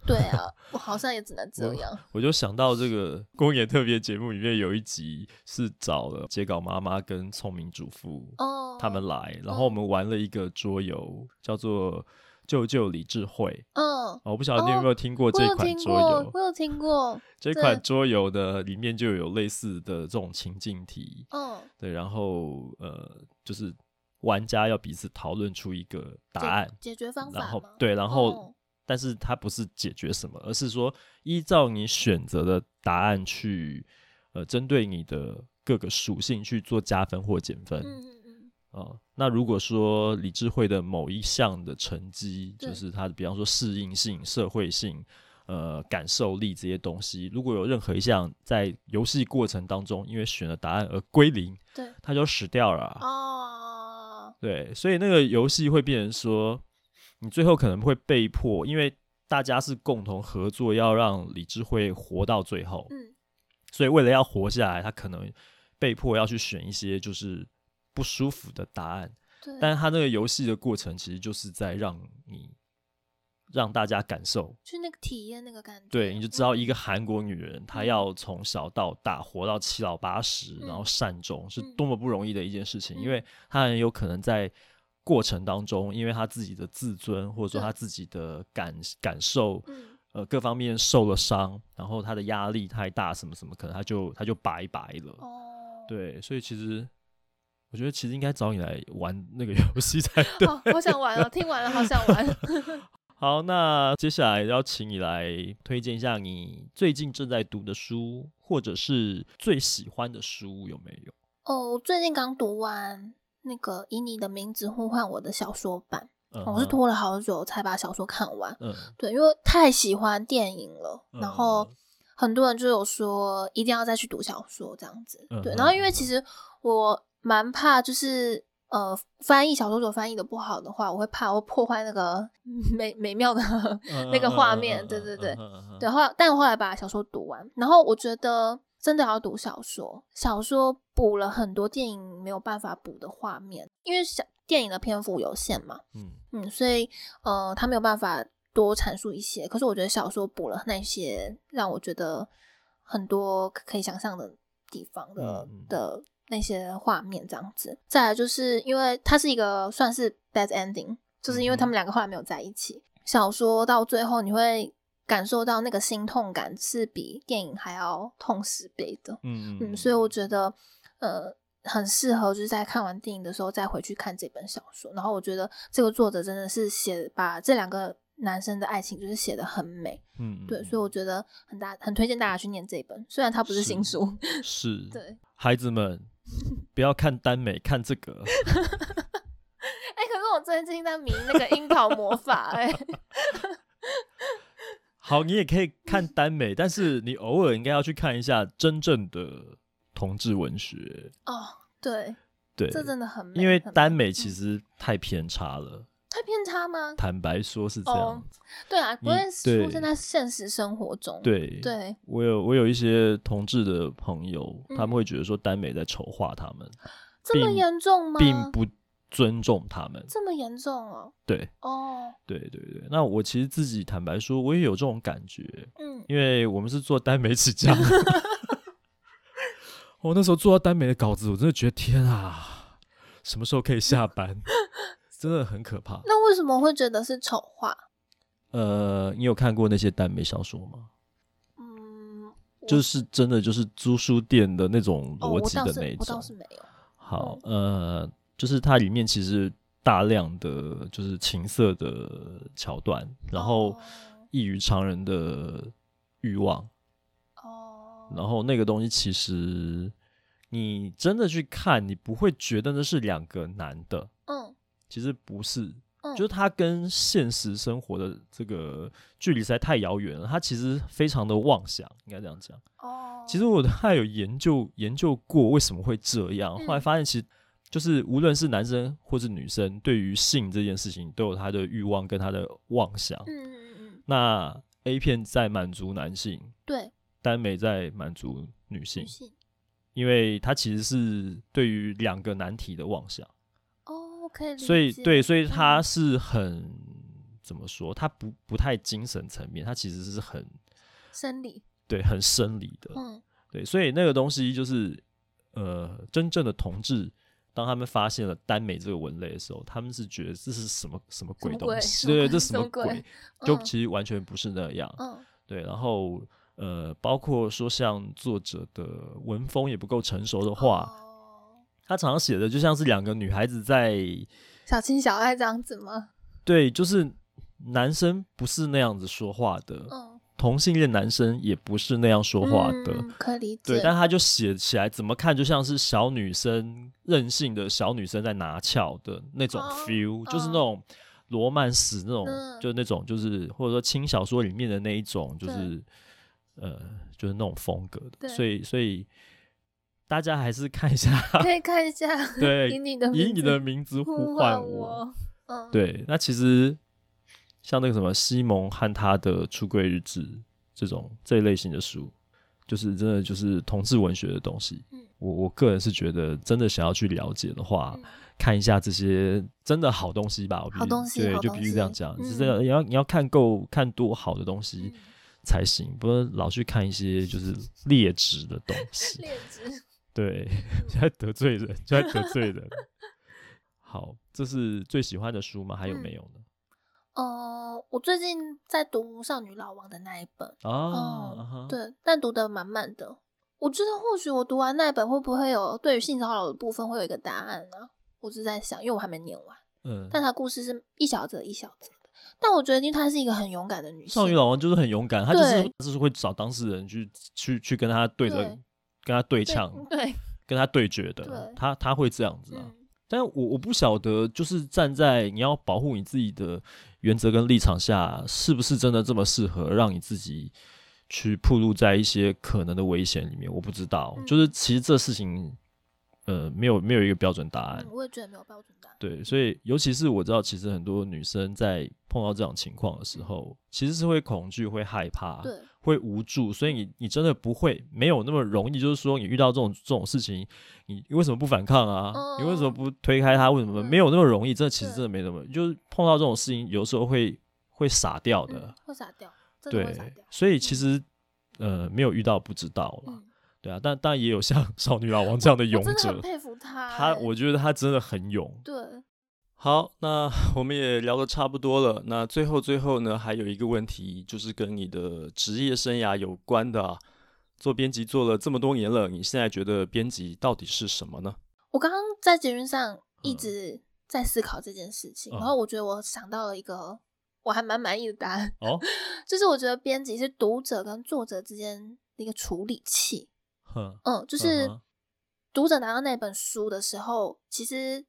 对啊，我好像也只能这样。我，我就想到这个 公演特别节目里面有一集是找了截稿妈妈跟聪明主妇哦他们来，然后我们玩了一个桌游，叫做。救救李智慧，嗯、哦，我不晓得你有没有听过这款桌游？我有听过 这款桌游的里面就有类似的这种情境题，嗯，对，然后呃，就是玩家要彼此讨论出一个答案解，解决方法，然后对，然后、哦、但是它不是解决什么，而是说依照你选择的答案去呃，针对你的各个属性去做加分或减分。嗯哦，那如果说理智会的某一项的成绩，就是它，比方说适应性、社会性、呃感受力这些东西，如果有任何一项在游戏过程当中因为选了答案而归零，对，它就死掉了。哦，对，所以那个游戏会变成说，你最后可能会被迫，因为大家是共同合作，要让理智会活到最后。嗯，所以为了要活下来，他可能被迫要去选一些就是。不舒服的答案，对，但是他那个游戏的过程其实就是在让你让大家感受，就那个体验那个感觉，对，你就知道一个韩国女人，嗯、她要从小到大活到七老八十，嗯、然后善终是多么不容易的一件事情，嗯、因为她很有可能在过程当中，因为她自己的自尊或者说她自己的感感受，嗯、呃，各方面受了伤，然后她的压力太大，什么什么，可能她就她就拜拜了，哦，对，所以其实。我觉得其实应该找你来玩那个游戏才对。好，好想玩哦！听完了，好想玩。好，那接下来邀请你来推荐一下你最近正在读的书，或者是最喜欢的书，有没有？哦，我最近刚读完那个《以你的名字呼唤我》的小说版，嗯、我是拖了好久才把小说看完。嗯，对，因为太喜欢电影了，然后很多人就有说一定要再去读小说这样子。对，然后因为其实我。蛮怕，就是呃，翻译小说所翻译的不好的话，我会怕我破坏那个美美妙的 那个画面。对对对，对。后来，但我后来把小说读完，然后我觉得真的要读小说，小说补了很多电影没有办法补的画面，因为小电影的篇幅有限嘛。嗯嗯，所以呃，他没有办法多阐述一些。可是我觉得小说补了那些让我觉得很多可以想象的地方的的。那些画面这样子，再来就是因为它是一个算是 bad ending，就是因为他们两个后来没有在一起。嗯、小说到最后，你会感受到那个心痛感是比电影还要痛十倍的。嗯。嗯，所以我觉得呃很适合就是在看完电影的时候再回去看这本小说。然后我觉得这个作者真的是写把这两个男生的爱情就是写的很美，嗯，对，所以我。觉得很大很推荐大家去念这一本，虽然它不是新书，是，是。对，孩子们 不要看耽美，看这个。哎、欸，可是我最近在迷那个樱桃魔法、欸，哎，好，你也可以看耽美，但是你偶尔应该要去看一下真正的同志文学哦，对，对，这真的很美，因为耽美其实太偏差了。太偏差吗？坦白说是这样。Oh, 对啊，不会出现在现实生活中。对对，我有我有一些同志的朋友，嗯、他们会觉得说耽美在丑化他们，这么严重吗？并不尊重他们，这么严重哦。对哦，oh. 对对对。那我其实自己坦白说，我也有这种感觉。嗯，因为我们是做耽美起家。我那时候做到耽美的稿子，我真的觉得天啊，什么时候可以下班？真的很可怕。那为什么会觉得是丑化？呃，你有看过那些耽美小说吗？嗯，就是真的就是租书店的那种逻辑的那种。我倒是没有。好，呃，就是它里面其实大量的就是情色的桥段，然后异于常人的欲望。哦。然后那个东西其实你真的去看，你不会觉得那是两个男的。嗯。其实不是，嗯、就是它跟现实生活的这个距离实在太遥远了。它其实非常的妄想，应该这样讲。哦，其实我还有研究研究过为什么会这样，嗯、后来发现其实就是无论是男生或是女生，对于性这件事情都有他的欲望跟他的妄想。嗯嗯嗯。那 A 片在满足男性，对，耽美在满足女性，女性，因为它其实是对于两个难题的妄想。所以，对，所以他是很、嗯、怎么说？他不不太精神层面，他其实是很生理，对，很生理的。嗯，对，所以那个东西就是，呃，真正的同志，当他们发现了耽美这个文类的时候，他们是觉得这是什么什么鬼东西？对，这什么鬼？就其实完全不是那样。嗯，对，然后呃，包括说像作者的文风也不够成熟的话。哦他常常写的就像是两个女孩子在小情小爱这样子吗？对，就是男生不是那样子说话的，嗯，同性恋男生也不是那样说话的，嗯，可理解。对，但他就写起来怎么看就像是小女生任性的小女生在拿翘的那种 feel，哦，就是那种罗曼史那种，嗯，就那种就是或者说轻小说里面的那一种，就是呃，就是那种风格的。所以，所以。大家还是看一下，可以看一下。对，以你的以你的名字呼唤我。嗯，对。那其实像那个什么西蒙和他的出柜日志这种这一类型的书，就是真的就是同志文学的东西。嗯，我我个人是觉得，真的想要去了解的话，嗯、看一下这些真的好东西吧。好东西，对，就必须这样讲，嗯、是。你要你要看够看多好的东西才行，嗯、不能老去看一些就是劣质的东西。劣质。对，就在得罪人，就在得罪人。好，这是最喜欢的书吗？还有没有呢？嗯、呃，我最近在读《少女老王》的那一本哦，对，但读的满满的。我觉得或许我读完那一本，会不会有对于性骚扰的部分会有一个答案呢？我是在想，因为我还没念完。嗯，但他故事是一小则一小则的，但我觉得因为她是一个很勇敢的女性。少女老王就是很勇敢，她就是对就是会找当事人去去去跟她对着。跟他对呛，对，跟他对决的，他他会这样子啊。嗯、但我我不晓得，就是站在你要保护你自己的原则跟立场下，是不是真的这么适合让你自己去暴露在一些可能的危险里面？我不知道，嗯、就是其实这事情。呃，没有没有一个标准答案。我也觉得没有标准答案。对，所以尤其是我知道，其实很多女生在碰到这种情况的时候，其实是会恐惧、会害怕、对，会无助。所以你你真的不会没有那么容易，就是说你遇到这种这种事情，你你为什么不反抗啊？你为什么不推开他？为什么没有那么容易？这其实真的没那么，就是碰到这种事情，有时候会会傻掉的，会傻掉。对，所以其实呃，没有遇到不知道了。对啊，但但也有像少女老王这样的勇者，真的很佩服他。他，我觉得他真的很勇。对，好，那我们也聊得差不多了。那最后最后呢，还有一个问题，就是跟你的职业生涯有关的啊。做编辑做了这么多年了，你现在觉得编辑到底是什么呢？我刚刚在节目上一直在思考这件事情，嗯、然后我觉得我想到了一个我还蛮满意的答案哦，就是我觉得编辑是读者跟作者之间的一个处理器。呵嗯，就是读者拿到那本书的时候，其实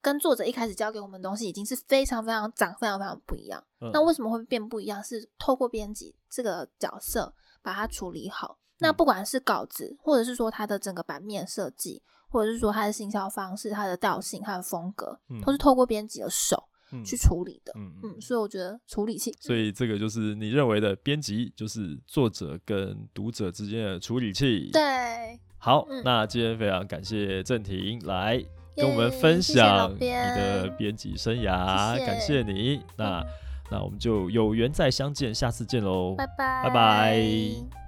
跟作者一开始教给我们的东西已经是非常非常长、非常非常不一样。嗯、那为什么会变不一样？是透过编辑这个角色把它处理好。那不管是稿子，或者是说它的整个版面设计，或者是说它的行销方式、它的调性、它的风格，嗯、都是透过编辑的手。去处理的，嗯嗯，所以我觉得处理器，所以这个就是你认为的编辑，就是作者跟读者之间的处理器。对，好，嗯、那今天非常感谢郑婷来跟我们分享你的编辑生涯，感谢你。那那我们就有缘再相见，下次见喽，拜拜，拜拜。